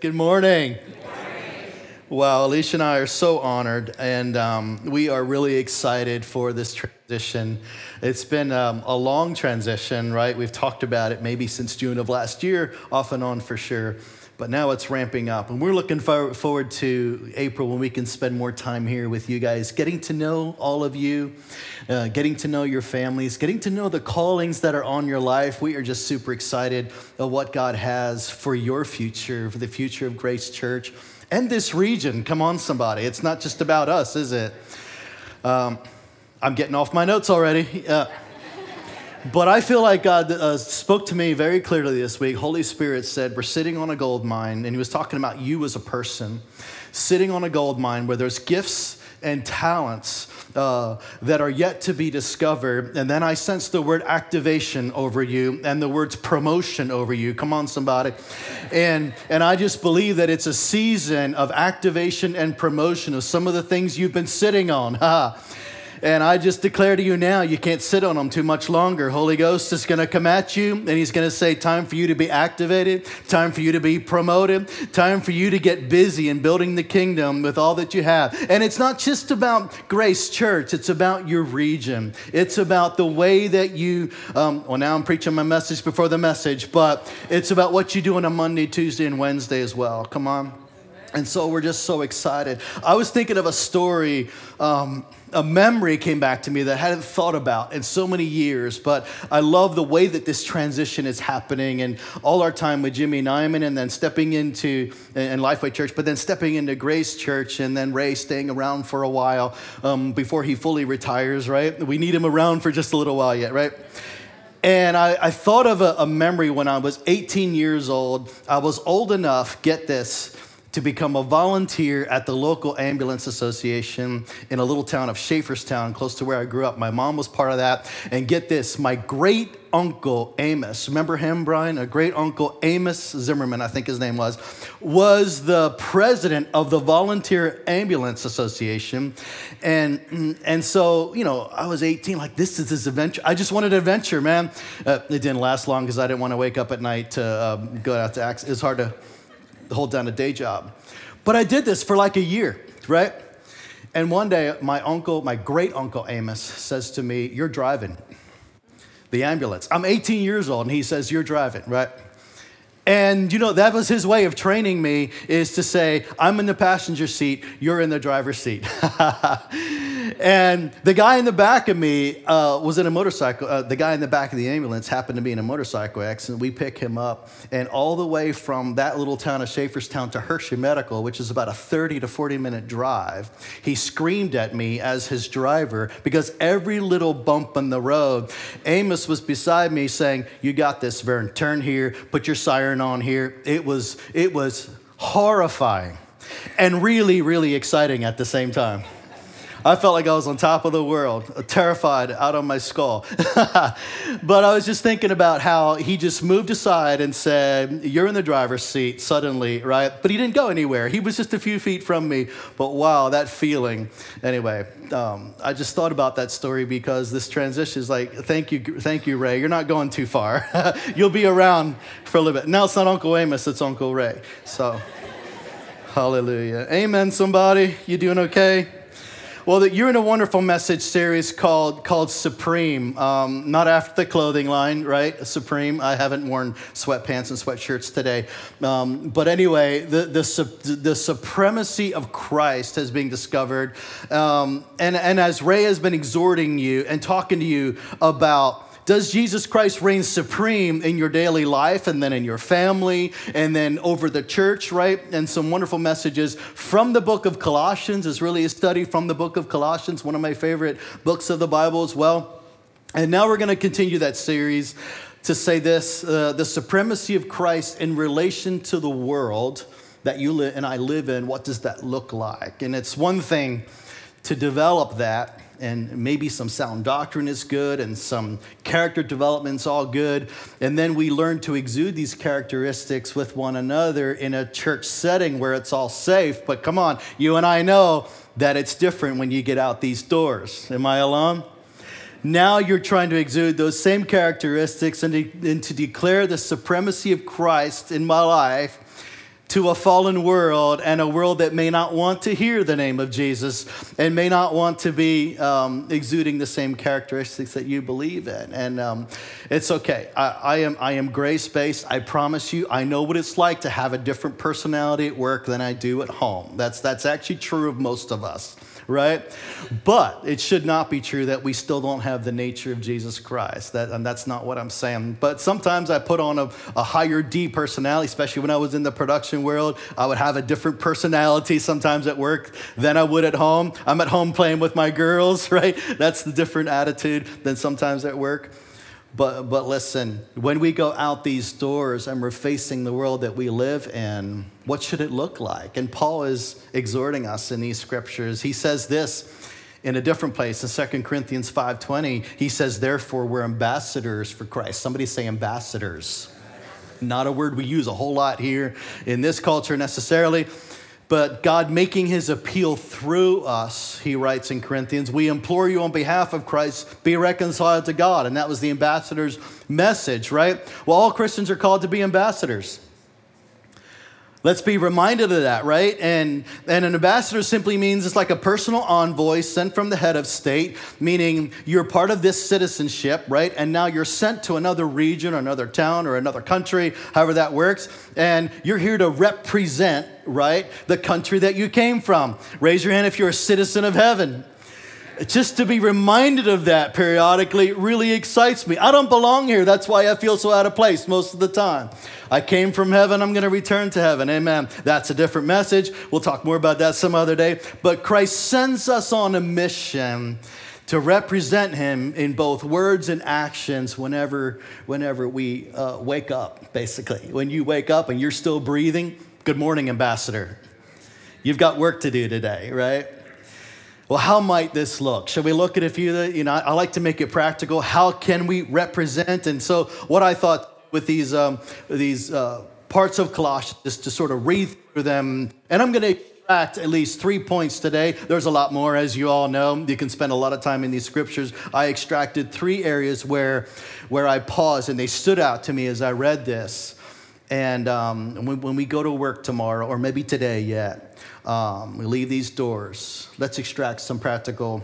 Good morning. Wow, Alicia and I are so honored, and um, we are really excited for this transition. It's been um, a long transition, right? We've talked about it maybe since June of last year, off and on for sure, but now it's ramping up. And we're looking forward to April when we can spend more time here with you guys, getting to know all of you, uh, getting to know your families, getting to know the callings that are on your life. We are just super excited of what God has for your future, for the future of Grace Church and this region. Come on, somebody. It's not just about us, is it? Um, I'm getting off my notes already. Uh, but I feel like God uh, spoke to me very clearly this week. Holy Spirit said, We're sitting on a gold mine, and He was talking about you as a person, sitting on a gold mine where there's gifts and talents uh, that are yet to be discovered. And then I sense the word activation over you and the words promotion over you. Come on, somebody. And, and I just believe that it's a season of activation and promotion of some of the things you've been sitting on. And I just declare to you now, you can't sit on them too much longer. Holy Ghost is going to come at you and he's going to say, Time for you to be activated, time for you to be promoted, time for you to get busy in building the kingdom with all that you have. And it's not just about Grace Church, it's about your region. It's about the way that you, um, well, now I'm preaching my message before the message, but it's about what you do on a Monday, Tuesday, and Wednesday as well. Come on. And so we're just so excited. I was thinking of a story. Um, a memory came back to me that I hadn't thought about in so many years, but I love the way that this transition is happening and all our time with Jimmy Nyman and then stepping into and Lifeway Church, but then stepping into Grace Church and then Ray staying around for a while um, before he fully retires, right? We need him around for just a little while yet, right? And I, I thought of a, a memory when I was 18 years old. I was old enough, get this, to become a volunteer at the local ambulance association in a little town of Schaeferstown, close to where I grew up. My mom was part of that. And get this, my great uncle Amos, remember him, Brian? A great uncle Amos Zimmerman, I think his name was, was the president of the Volunteer Ambulance Association. And, and so, you know, I was 18, like, this is this adventure. I just wanted an adventure, man. Uh, it didn't last long because I didn't want to wake up at night to um, go out to act. It's hard to hold down a day job. But I did this for like a year, right? And one day, my uncle, my great uncle Amos, says to me, You're driving the ambulance. I'm 18 years old, and he says, You're driving, right? And you know, that was his way of training me is to say, I'm in the passenger seat, you're in the driver's seat. and the guy in the back of me uh, was in a motorcycle. Uh, the guy in the back of the ambulance happened to be in a motorcycle accident. We pick him up, and all the way from that little town of Schaeferstown to Hershey Medical, which is about a 30 to 40 minute drive, he screamed at me as his driver because every little bump in the road, Amos was beside me saying, You got this, Vern. Turn here, put your siren on here. It was, it was horrifying and really, really exciting at the same time. I felt like I was on top of the world, terrified out on my skull. but I was just thinking about how he just moved aside and said, You're in the driver's seat suddenly, right? But he didn't go anywhere. He was just a few feet from me. But wow, that feeling. Anyway, um, I just thought about that story because this transition is like, Thank you, thank you, Ray. You're not going too far. You'll be around for a little bit. Now it's not Uncle Amos, it's Uncle Ray. So, hallelujah. Amen, somebody. You doing okay? Well, you're in a wonderful message series called called Supreme. Um, not after the clothing line, right? Supreme. I haven't worn sweatpants and sweatshirts today, um, but anyway, the, the the supremacy of Christ has been discovered, um, and and as Ray has been exhorting you and talking to you about does Jesus Christ reign supreme in your daily life and then in your family and then over the church, right? And some wonderful messages from the book of Colossians is really a study from the book of Colossians, one of my favorite books of the Bible as well. And now we're going to continue that series to say this uh, the supremacy of Christ in relation to the world that you and I live in. What does that look like? And it's one thing to develop that and maybe some sound doctrine is good and some character development's all good. And then we learn to exude these characteristics with one another in a church setting where it's all safe. But come on you and i know that it's different when you get out these doors. Am i alone? Now you're trying to exude those same characteristics and to, and to declare the supremacy of christ in my life to a fallen world and a world that may not want to hear the name of Jesus and may not want to be um, exuding the same characteristics that you believe in. And um, it's okay. I, I, am, I am grace based. I promise you, I know what it's like to have a different personality at work than I do at home. That's, that's actually true of most of us right? But it should not be true that we still don't have the nature of Jesus Christ. That, and that's not what I'm saying. But sometimes I put on a, a higher D personality, especially when I was in the production world. I would have a different personality sometimes at work than I would at home. I'm at home playing with my girls, right? That's the different attitude than sometimes at work. But, but listen, when we go out these doors and we're facing the world that we live in, what should it look like? And Paul is exhorting us in these scriptures. He says this in a different place in 2 Corinthians 5:20. He says, "Therefore we're ambassadors for Christ." Somebody say ambassadors. Not a word we use a whole lot here in this culture necessarily, but God making his appeal through us, he writes in Corinthians, we implore you on behalf of Christ, be reconciled to God. And that was the ambassador's message, right? Well, all Christians are called to be ambassadors. Let's be reminded of that, right? And, and an ambassador simply means it's like a personal envoy sent from the head of state, meaning you're part of this citizenship, right? And now you're sent to another region or another town or another country, however that works. And you're here to represent, right, the country that you came from. Raise your hand if you're a citizen of heaven just to be reminded of that periodically really excites me. I don't belong here. That's why I feel so out of place most of the time. I came from heaven, I'm going to return to heaven. Amen. That's a different message. We'll talk more about that some other day. But Christ sends us on a mission to represent him in both words and actions whenever, whenever we uh, wake up, basically. When you wake up and you're still breathing, good morning, ambassador. You've got work to do today, right? Well, how might this look? Should we look at a few? You know, I like to make it practical. How can we represent? And so, what I thought with these um, these uh, parts of Colossians is to sort of read through them, and I'm going to extract at least three points today. There's a lot more, as you all know. You can spend a lot of time in these scriptures. I extracted three areas where where I paused, and they stood out to me as I read this. And um, when, when, we go to work tomorrow, or maybe today yet, um, we leave these doors. Let's extract some practical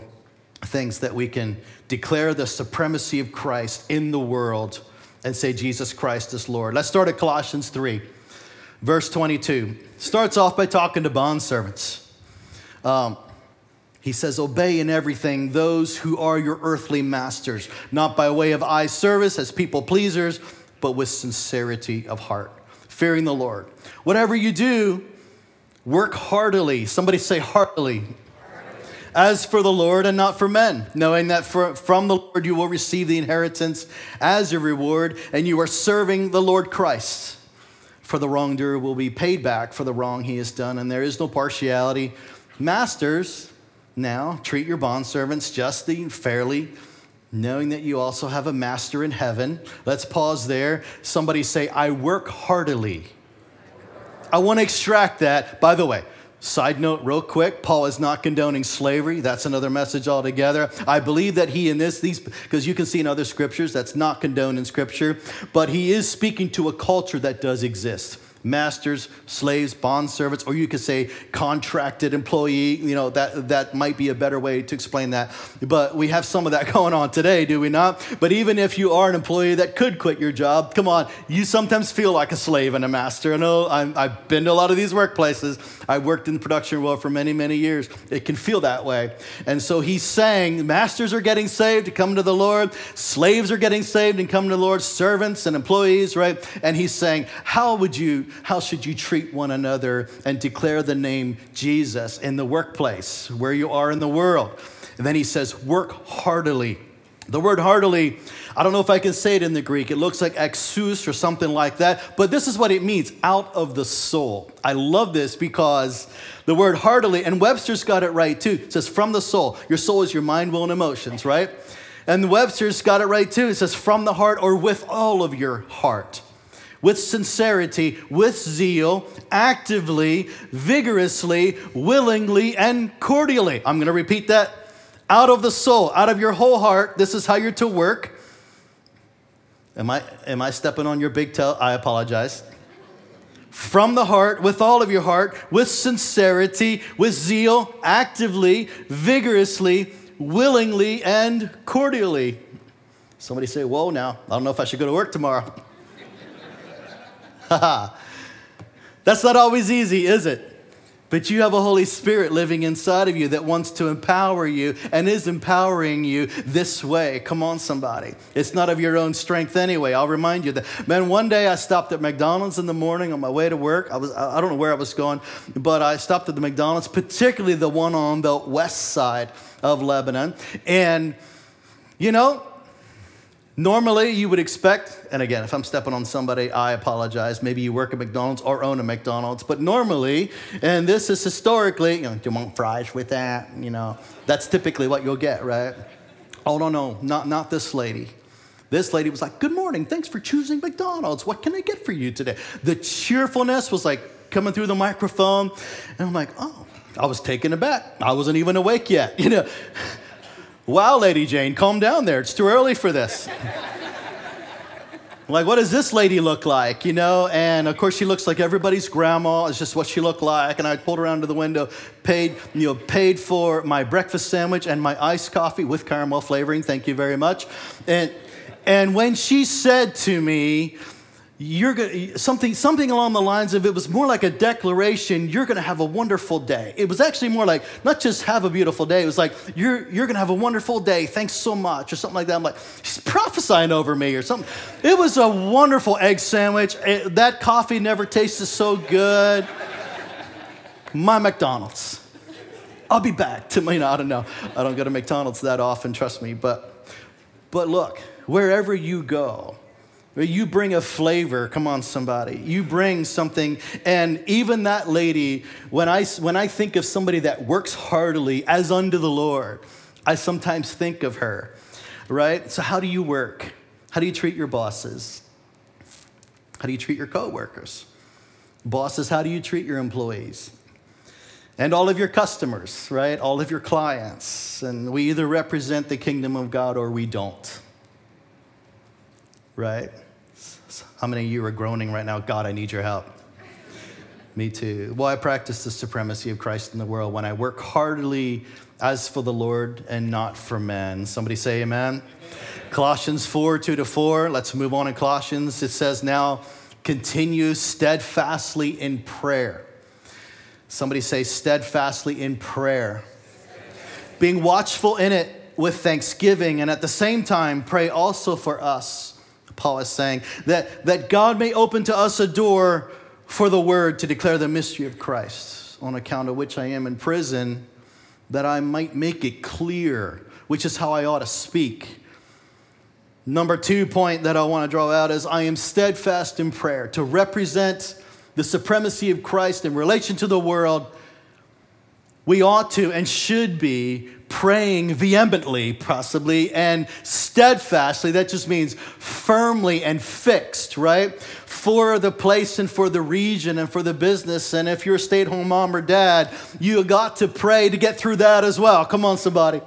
things that we can declare the supremacy of Christ in the world and say, Jesus Christ is Lord. Let's start at Colossians 3, verse 22. Starts off by talking to bondservants. Um, he says, Obey in everything those who are your earthly masters, not by way of eye service as people pleasers but with sincerity of heart, fearing the Lord. Whatever you do, work heartily. Somebody say heartily. As for the Lord and not for men, knowing that for, from the Lord you will receive the inheritance as a reward, and you are serving the Lord Christ. For the wrongdoer will be paid back for the wrong he has done, and there is no partiality. Masters, now treat your bondservants justly, and fairly knowing that you also have a master in heaven. Let's pause there. Somebody say, I work heartily. I want to extract that. By the way, Side note, real quick, Paul is not condoning slavery. That's another message altogether. I believe that he in this, these, because you can see in other scriptures that's not condoned in scripture, but he is speaking to a culture that does exist masters, slaves, bond servants, or you could say contracted employee. You know, that, that might be a better way to explain that. But we have some of that going on today, do we not? But even if you are an employee that could quit your job, come on, you sometimes feel like a slave and a master. I know i have been to a lot of these workplaces. I worked in the production world for many, many years. It can feel that way. And so he's saying masters are getting saved to come to the Lord, slaves are getting saved and come to the Lord, servants and employees, right? And he's saying, how would you how should you treat one another and declare the name Jesus in the workplace, where you are in the world. And then he says, work heartily. The word heartily, I don't know if I can say it in the Greek. It looks like exous or something like that, but this is what it means out of the soul. I love this because the word heartily, and Webster's got it right too. It says from the soul. Your soul is your mind, will, and emotions, right? And Webster's got it right too. It says from the heart or with all of your heart with sincerity, with zeal, actively, vigorously, willingly, and cordially. I'm going to repeat that. Out of the soul, out of your whole heart, this is how you're to work. Am I, am I stepping on your big toe? I apologize. from the heart, with all of your heart, with sincerity, with zeal, actively, vigorously, willingly, and cordially. Somebody say, Whoa, now, I don't know if I should go to work tomorrow. That's not always easy, is it? But you have a Holy Spirit living inside of you that wants to empower you and is empowering you this way. Come on, somebody. It's not of your own strength anyway. I'll remind you that. Man, one day I stopped at McDonald's in the morning on my way to work. I, was, I don't know where I was going, but I stopped at the McDonald's, particularly the one on the west side of Lebanon. And, you know, Normally, you would expect, and again, if I'm stepping on somebody, I apologize. Maybe you work at McDonald's or own a McDonald's, but normally, and this is historically, you know, do you want fries with that? You know, that's typically what you'll get, right? Oh, no, no, not, not this lady. This lady was like, Good morning, thanks for choosing McDonald's. What can I get for you today? The cheerfulness was like coming through the microphone, and I'm like, Oh, I was taken aback. I wasn't even awake yet, you know. Wow, Lady Jane, calm down there. It's too early for this. like, what does this lady look like? You know, and of course she looks like everybody's grandma. It's just what she looked like. And I pulled around to the window, paid, you know, paid for my breakfast sandwich and my iced coffee with caramel flavoring. Thank you very much. And and when she said to me, you're going something something along the lines of it was more like a declaration you're going to have a wonderful day. It was actually more like not just have a beautiful day it was like you're you're going to have a wonderful day thanks so much or something like that. I'm like she's prophesying over me or something. It was a wonderful egg sandwich. It, that coffee never tasted so good. My mcdonald's. I'll be back. To you know i don't know. I don't go to mcdonald's that often trust me but but look wherever you go you bring a flavor, come on, somebody. You bring something. And even that lady, when I, when I think of somebody that works heartily as unto the Lord, I sometimes think of her, right? So, how do you work? How do you treat your bosses? How do you treat your coworkers? Bosses, how do you treat your employees? And all of your customers, right? All of your clients. And we either represent the kingdom of God or we don't, right? How many of you are groaning right now? God, I need your help. Me too. Well, I practice the supremacy of Christ in the world when I work heartily as for the Lord and not for men. Somebody say amen. amen. Colossians 4 2 to 4. Let's move on in Colossians. It says, Now continue steadfastly in prayer. Somebody say, steadfastly in prayer. Being watchful in it with thanksgiving, and at the same time, pray also for us Paul is saying, that, that God may open to us a door for the word to declare the mystery of Christ, on account of which I am in prison, that I might make it clear, which is how I ought to speak. Number two point that I want to draw out is I am steadfast in prayer to represent the supremacy of Christ in relation to the world. We ought to and should be praying vehemently, possibly, and steadfastly. That just means firmly and fixed, right? For the place and for the region and for the business. And if you're a stay at home mom or dad, you got to pray to get through that as well. Come on, somebody.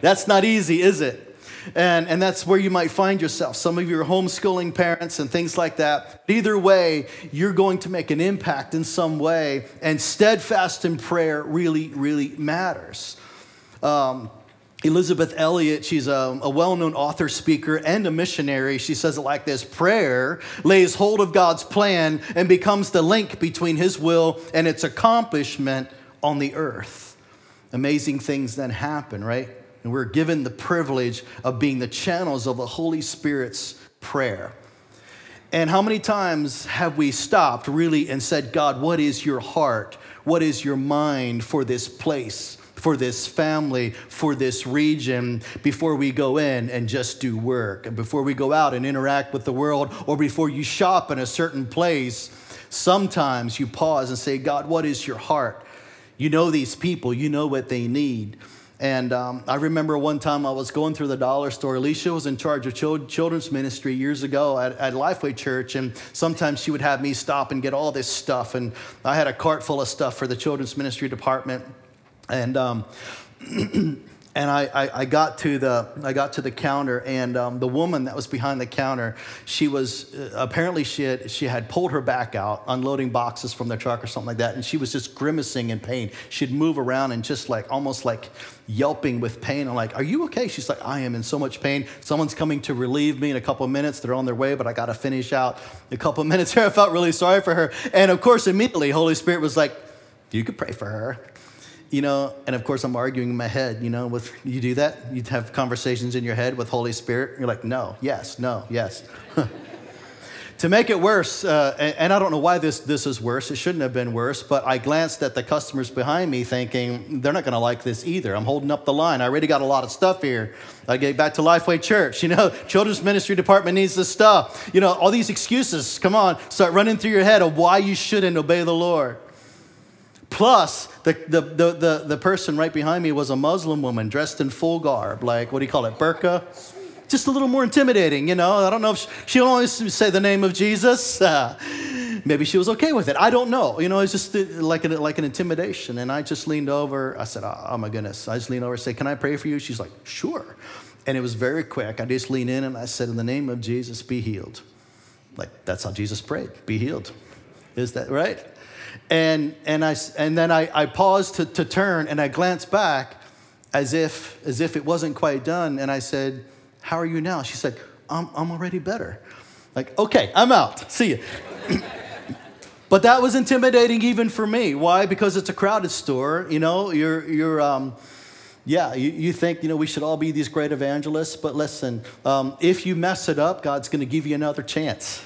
That's not easy, is it? And, and that's where you might find yourself. Some of you are homeschooling parents and things like that. Either way, you're going to make an impact in some way, and steadfast in prayer really, really matters. Um, Elisabeth Elliot, she's a, a well known author, speaker, and a missionary. She says it like this Prayer lays hold of God's plan and becomes the link between His will and its accomplishment on the earth. Amazing things then happen, right? And we're given the privilege of being the channels of the Holy Spirit's prayer. And how many times have we stopped really and said, God, what is your heart? What is your mind for this place? For this family, for this region, before we go in and just do work, and before we go out and interact with the world, or before you shop in a certain place, sometimes you pause and say, God, what is your heart? You know these people, you know what they need. And um, I remember one time I was going through the dollar store. Alicia was in charge of children's ministry years ago at, at Lifeway Church, and sometimes she would have me stop and get all this stuff. And I had a cart full of stuff for the children's ministry department. And um, and I, I, I, got to the I got to the counter, and um, the woman that was behind the counter, she was uh, apparently she had she had pulled her back out, unloading boxes from the truck or something like that, and she was just grimacing in pain. She'd move around and just like almost like yelping with pain. I'm like, "Are you okay?" She's like, "I am in so much pain. Someone's coming to relieve me in a couple of minutes. They're on their way, but I got to finish out a couple of minutes here." I felt really sorry for her, and of course, immediately, Holy Spirit was like, "You could pray for her." You know, and of course I'm arguing in my head, you know, with you do that? You have conversations in your head with Holy Spirit. You're like, no, yes, no, yes. to make it worse, uh, and, and, I don't know why this, this is worse, it shouldn't have been worse, but I glanced at the customers behind me thinking, they're not gonna like this either. I'm holding up the line. I already got a lot of stuff here. I get back to Lifeway Church, you know, children's ministry department needs this stuff. You know, all these excuses, come on, start running through your head of why you shouldn't obey the Lord. Plus, the, the, the, the, the person right behind me was a Muslim woman dressed in full garb, like, what do you call it, burqa? Just a little more intimidating, you know. I don't know if she, she always say the name of Jesus. Uh, maybe she was okay with it. I don't know. You know, it's just uh, like an, like an intimidation. And I just leaned over. I said, oh, oh my goodness. I just leaned over and said, Can I pray for you? She's like, Sure. And it was very quick. I just leaned in and I said, In the name of Jesus, be healed. Like, that's how Jesus prayed be healed. Is that right? And, and, I, and then I, I paused to, to turn and I glanced back as if, as if it wasn't quite done. And I said, How are you now? She said, I'm, I'm already better. Like, okay, I'm out. See you. but that was intimidating even for me. Why? Because it's a crowded store. You know, you're, you're, um, yeah, you, you think, you know, we should all be these great evangelists. But listen, um, if you mess it up, God's going to give you another chance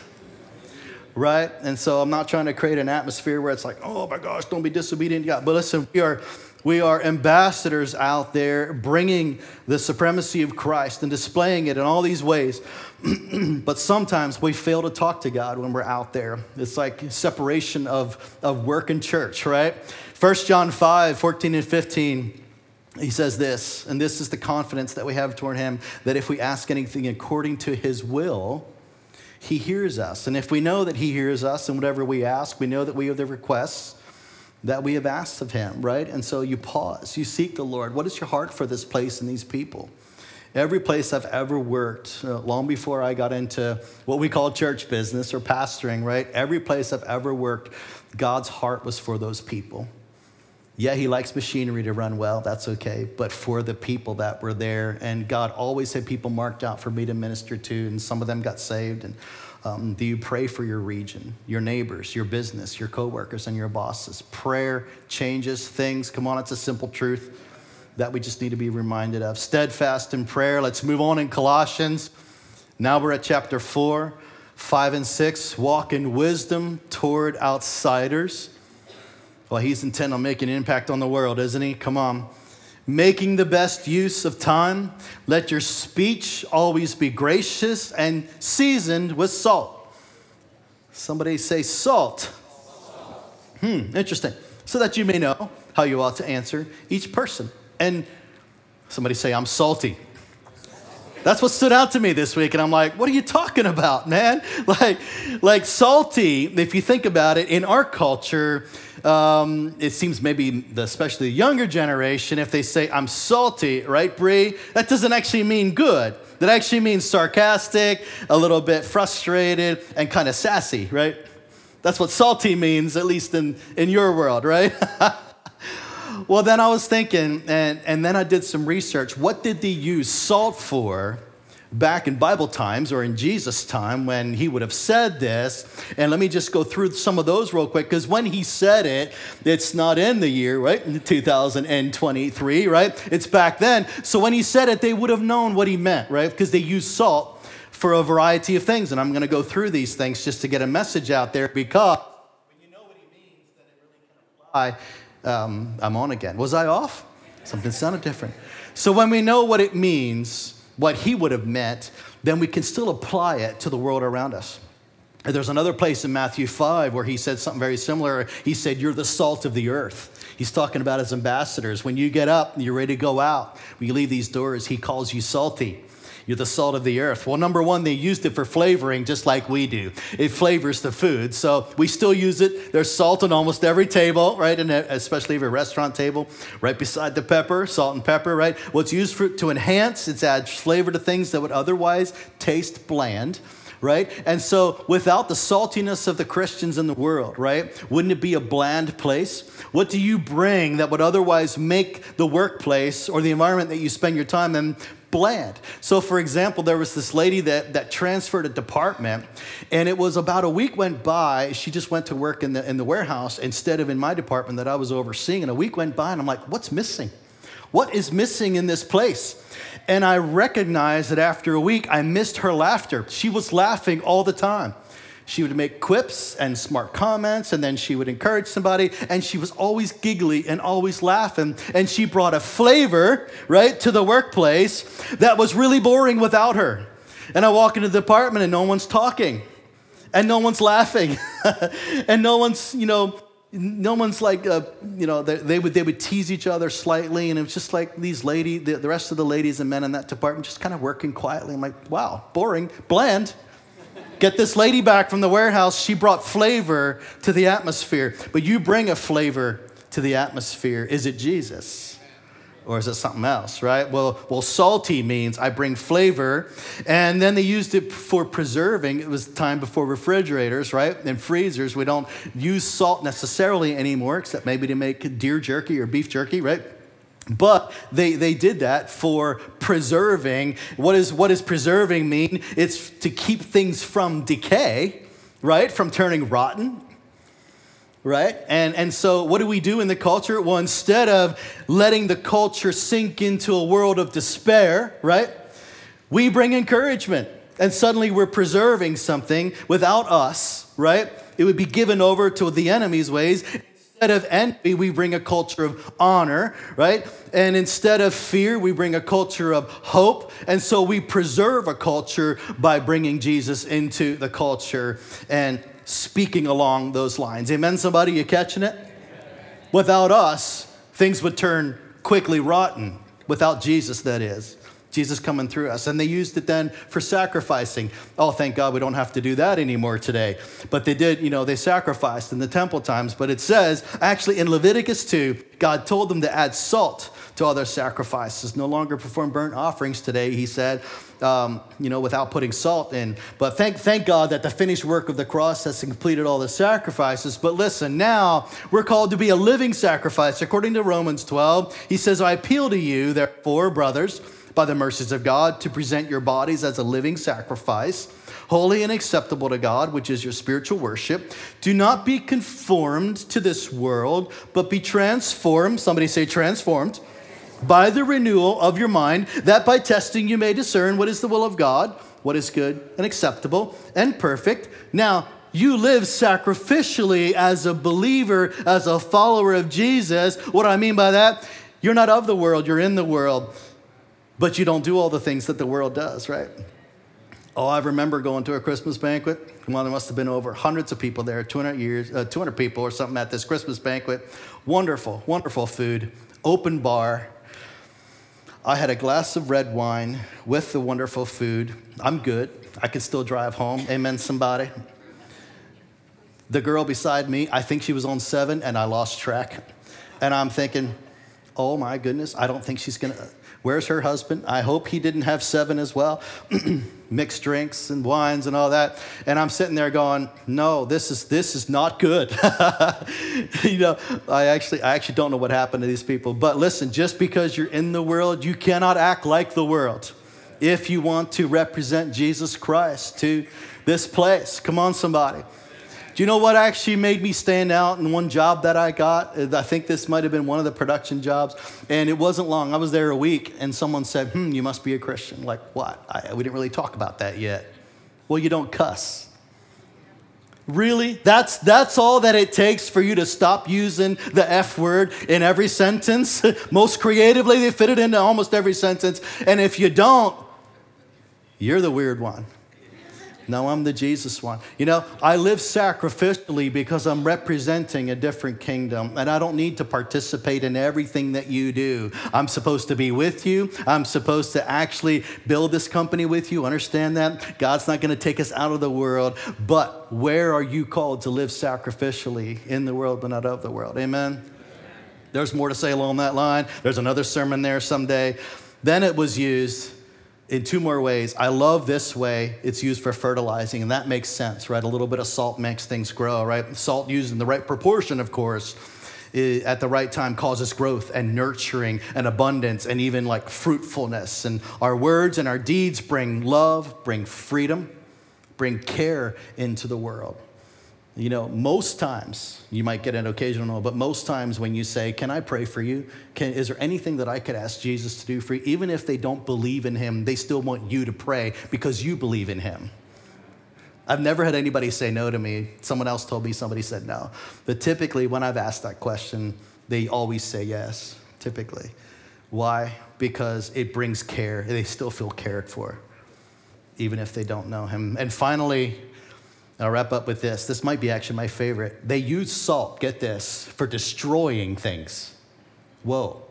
right? And so I'm not trying to create an atmosphere where it's like, oh my gosh, don't be disobedient to God. But listen, we are we are ambassadors out there bringing the supremacy of Christ and displaying it in all these ways. but sometimes we fail to talk to God when we're out there. It's like separation of, of work and church, right? 1 John 5 14 and 15 he says this, and this is the confidence that we have toward him that if we ask anything according to his will, he hears us. And if we know that He hears us and whatever we ask, we know that we have the requests that we have asked of Him, right? And so you pause, you seek the Lord. What is your heart for this place and these people? Every place I've ever worked, uh, long before I got into what we call church business or pastoring, right? Every place I've ever worked, God's heart was for those people. Yeah, he likes machinery to run well, that's okay, but for the people that were there. And God always had people marked out for me to minister to, and some of them got saved. And um, do you pray for your region, your neighbors, your business, your coworkers, and your bosses? Prayer changes things. Come on, it's a simple truth that we just need to be reminded of. Steadfast in prayer. Let's move on in Colossians. Now we're at chapter 4, 5, and 6. Walk in wisdom toward outsiders well, he's intent on making an impact on the world, isn't he? Come on. Making the best use of time. Let your speech always be gracious and seasoned with salt. Somebody say salt. Hmm, interesting. So that you may know how you ought to answer each person. And somebody say, I'm salty. That's what stood out to me this week. And I'm like, what are you talking about, man? Like, like salty, if you think about it, in our culture, um, it seems maybe the, especially the younger generation, if they say, I'm salty, right, Brie? That doesn't actually mean good. That actually means sarcastic, a little bit frustrated, and kind of sassy, right? That's what salty means, at least in, in your world, right? well, then I was thinking, and, and then I did some research. What did they use salt for back in Bible times or in Jesus' time when he would have said this. And let me just go through some of those real quick because when he said it, it's not in the year, right? 2023, right? It's back then. So when he said it, they would have known what he meant, right? Because they used salt for a variety of things. And I'm going to go through these things just to get a message out there because when you know what he means, then it really can apply. Um, I'm on again. Was I off? Something sounded different. So when we know what it means, what he would have meant, then we can still apply it to the world around us. There's another place in Matthew 5 where he said something very similar. He said, You're the salt of the earth. He's talking about his ambassadors. When you get up and you're ready to go out, when you leave these doors, he calls you salty. You're the salt of the earth. Well, number one, they used it for flavoring just like we do. It flavors the food. So we still use it. There's salt on almost every table, right? And uh, especially if a restaurant table, right beside the pepper, salt and pepper, right? What's used for, to enhance, it adds flavor to things that would otherwise taste bland right? And so, without the saltiness of the Christians in the world, right, wouldn't it be a bland place? What do you bring that would otherwise make the workplace or the environment that you spend your time in bland. So, for example, there was this lady that, that transferred a department, and it was about a week went by. She just went to work in the, in the warehouse instead of in my department that I was overseeing. And a week went by, and I'm like, what's missing? What is missing in this place? And I recognized that after a week, I missed her laughter. She was laughing all the time. She would make quips and smart comments, and then she would encourage somebody, and she was always giggly and always laughing. And she brought a flavor, right, to the workplace that was really boring without her. And I walk into the department, and no one's talking, and no one's laughing, and no one's, you know, no one's like, uh, you know, they, they, would, they would tease each other slightly, and it was just like these lady, the, the rest of the ladies and men in that department just kind of working quietly. I'm like, wow, boring, bland. Get this lady back from the warehouse. She brought flavor to the atmosphere. But you bring a flavor to the atmosphere. Is it Jesus? Or is it something else, right? Well, well, salty means I bring flavor. And then they used it for preserving. It was time before refrigerators, right? And freezers. We don't use salt necessarily anymore, except maybe to make deer jerky or beef jerky, right? But they, they did that for preserving. What, is, what does preserving mean? It's to keep things from decay, right? From turning rotten, right? And, and so, what do we do in the culture? Well, instead of letting the culture sink into a world of despair, right? We bring encouragement. And suddenly we're preserving something without us, right? It would be given over to the enemy's ways. Instead of envy, we bring a culture of honor, right? And instead of fear, we bring a culture of hope. And so we preserve a culture by bringing Jesus into the culture and speaking along those lines. Amen, somebody? You catching it? Without us, things would turn quickly rotten. Without Jesus, that is. Jesus coming through us. And they used it then for sacrificing. Oh, thank God we don't have to do that anymore today. But they did, you know, they sacrificed in the temple times. But it says, actually in Leviticus 2, God told them to add salt to all their sacrifices. No longer perform burnt offerings today, he said, um, you know, without putting salt in. But thank, thank God that the finished work of the cross has completed all the sacrifices. But listen, now we're called to be a living sacrifice. According to Romans 12, he says, I appeal to you, therefore, brothers, by the mercies of God to present your bodies as a living sacrifice, holy and acceptable to God, which is your spiritual worship. Do not be conformed to this world, but be transformed. Somebody say, transformed. By the renewal of your mind, that by testing you may discern what is the will of God, what is good and acceptable and perfect. Now, you live sacrificially as a believer, as a follower of Jesus. What do I mean by that? You're not of the world, you're in the world but you don't do all the things that the world does, right? Oh, I remember going to a Christmas banquet. Well, there must have been over hundreds of people there, 200 years, uh, 200 people or something at this Christmas banquet. Wonderful, wonderful food, open bar. I had a glass of red wine with the wonderful food. I'm good. I could still drive home. Amen, somebody. The girl beside me, I think she was on seven, and I lost track. And I'm thinking, oh my goodness, I don't think she's gonna. Where's her husband? I hope he didn't have seven as well. Mixed drinks and wines and all that. And I'm sitting there going, no, this is this is not good. you know, I actually I actually don't know what happened to these people. But listen, just because you're in the world, you cannot act like the world if you want to represent Jesus Christ to this place. Come on, somebody. Do you know what actually made me stand out in one job that I got? I think this might have been one of the production jobs. And it wasn't long. I was there a week, and someone said, Hmm, you must be a Christian. Like, what? I, we didn't really talk about that yet. Well, you don't cuss. Really? That's, that's all that it takes for you to stop using the F word in every sentence? Most creatively, they fit it into almost every sentence. And if you don't, you're the weird one. No, I'm the Jesus one. You know, I live sacrificially because I'm representing a different kingdom and I don't need to participate in everything that you do. I'm supposed to be with you. I'm supposed to actually build this company with you. Understand that? God's not going to take us out of the world, but where are you called to live sacrificially in the world but not of the world? Amen. There's more to say along that line. There's another sermon there someday. Then it was used in two more ways. I love this way it's used for fertilizing, and that makes sense, right? A little bit of salt makes things grow, right? Salt used in the right proportion, of course, at the right time causes growth and nurturing and abundance and even like fruitfulness. And our words and our deeds bring love, bring freedom, bring care into the world. You know, most times, you might get an occasional, but most times when you say, Can I pray for you? Can, is there anything that I could ask Jesus to do for you? Even if they don't believe in him, they still want you to pray because you believe in him. I've never had anybody say no to me. Someone else told me somebody said no. But typically, when I've asked that question, they always say yes, typically. Why? Because it brings care. They still feel cared for, even if they don't know him. And finally, I'll wrap up with this. This might be actually my favorite. They use salt, get this, for destroying things. Whoa.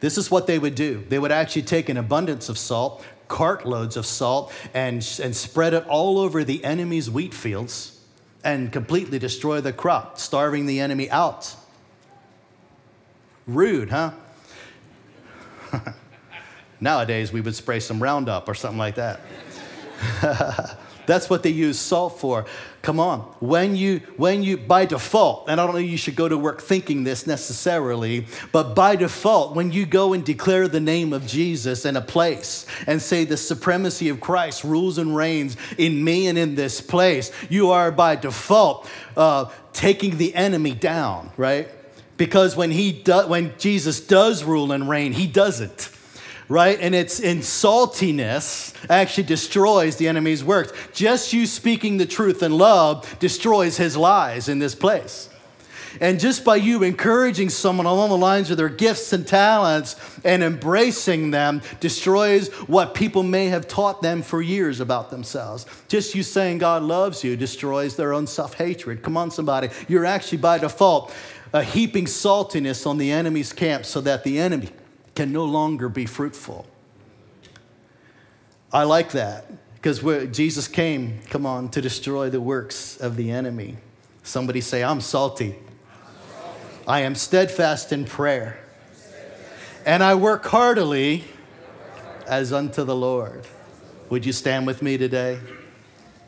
This is what they would do. They would actually take an abundance of salt, cartloads of salt, and, and spread it all over the enemy's wheat fields and completely destroy the crop, starving the enemy out. Rude, huh? Nowadays, we would spray some Roundup or something like that. That's what they use salt for. Come on. When you, when you, by default, and I don't know you should go to work thinking this necessarily, but by default, when you go and declare the name of Jesus in a place and say the supremacy of Christ rules and reigns in me and in this place, you are by default uh, taking the enemy down, right? Because when he do, when Jesus does rule and reign, he doesn't right? And its in saltiness actually destroys the enemy's works. Just you speaking the truth in love destroys his lies in this place. And just by you encouraging someone along the lines of their gifts and talents and embracing them destroys what people may have taught them for years about themselves. Just you saying God loves you destroys their own self hatred. Come on, somebody. You're actually by default uh, heaping saltiness on the enemy's camp so that the enemy can no longer be fruitful. I like that because Jesus came, come on, to destroy the works of the enemy. Somebody say, I'm salty. I am steadfast in prayer. And I work heartily as unto the Lord. Would you stand with me today?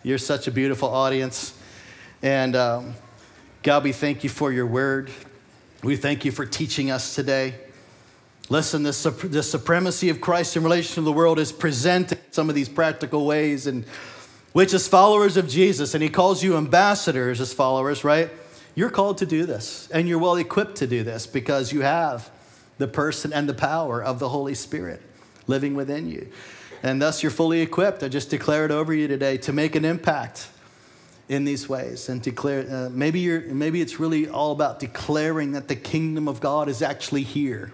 You're such a beautiful audience. And um, God, we thank you for your word. We thank you for teaching us today. Listen, the, the supremacy of Christ in relation to the world is presented in some of these practical ways, and which, as followers of Jesus, and He calls you ambassadors as followers, right? You're called to do this, and you're well equipped to do this because you have the person and the power of the Holy Spirit living within you. And thus, you're fully equipped. I just declare it over you today to make an impact in these ways and declare uh, maybe you're maybe it's really all about declaring that the kingdom of god is actually here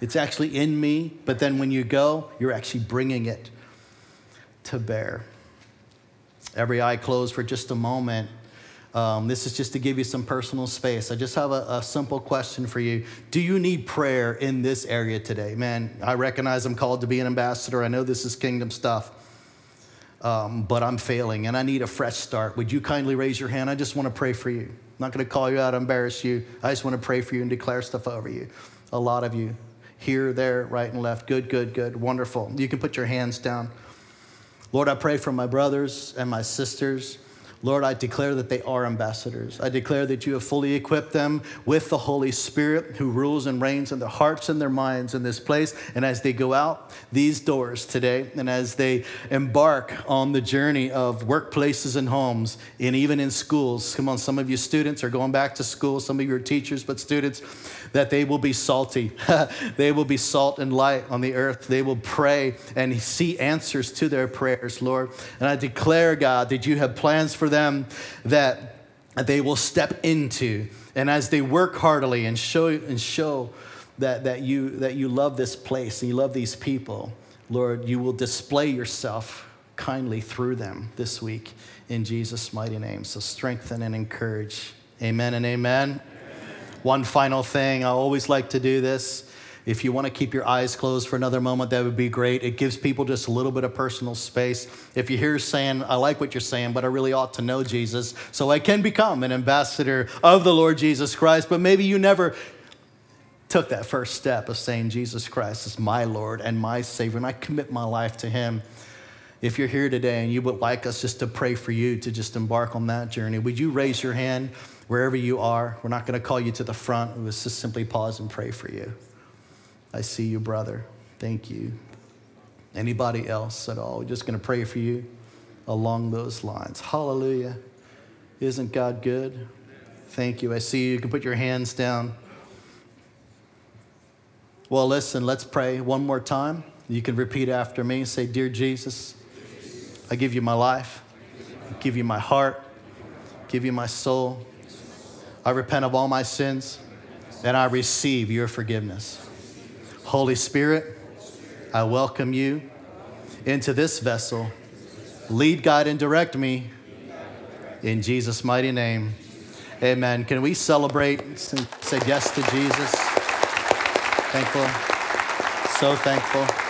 it's actually in me, but then when you go, you're actually bringing it to bear. Every eye closed for just a moment. Um, this is just to give you some personal space. I just have a, a, simple question for you. Do you need prayer in this area today? Man, I recognize I'm called to be an ambassador. I know this is kingdom stuff, um, but I'm failing and I need a fresh start. Would you kindly raise your hand? I just want to pray for you. I'm not going to call you out, embarrass you. I just want to pray for you and declare stuff over you. A lot of you here, there, right, and left. Good, good, good. Wonderful. You can put your hands down. Lord, I pray for my brothers and my sisters. Lord, I declare that they are ambassadors. I declare that you have fully equipped them with the Holy Spirit who rules and reigns in their hearts and their minds in this place. And as they go out these doors today, and as they embark on the journey of workplaces and homes, and even in schools, come on, some of you students are going back to school, some of you are teachers, but students, that they will be salty. they will be salt and light on the earth. They will pray and see answers to their prayers, Lord. And I declare, God, that you have plans for them that they will step into. And as they work heartily and show, and show that, that, you, that you love this place and you love these people, Lord, you will display yourself kindly through them this week in Jesus' mighty name. So strengthen and encourage. Amen and amen. amen. One final thing, I always like to do this. If you want to keep your eyes closed for another moment, that would be great. It gives people just a little bit of personal space. If you hear saying, I like what you're saying, but I really ought to know Jesus, so I can become an ambassador of the Lord Jesus Christ, but maybe you never took that first step of saying, Jesus Christ is my Lord and my Savior, and I commit my life to Him. If you're here today and you would like us just to pray for you to just embark on that journey, would you raise your hand wherever you are? We're not going to call you to the front. Let's just simply pause and pray for you. I see you, brother. Thank you. Anybody else at all? We're just going to pray for you along those lines. Hallelujah. Isn't God good? Thank you. I see you. You can put your hands down. Well, listen, let's pray one more time. You can repeat after me. Say, Dear Jesus, I give you my life, I give you my heart, I give you my soul. I repent of all my sins, and I receive your forgiveness. Holy Spirit, I welcome you into this vessel. Lead, guide, and direct me in Jesus' mighty name. Amen. Can we celebrate, and say yes to Jesus? Thankful, so thankful.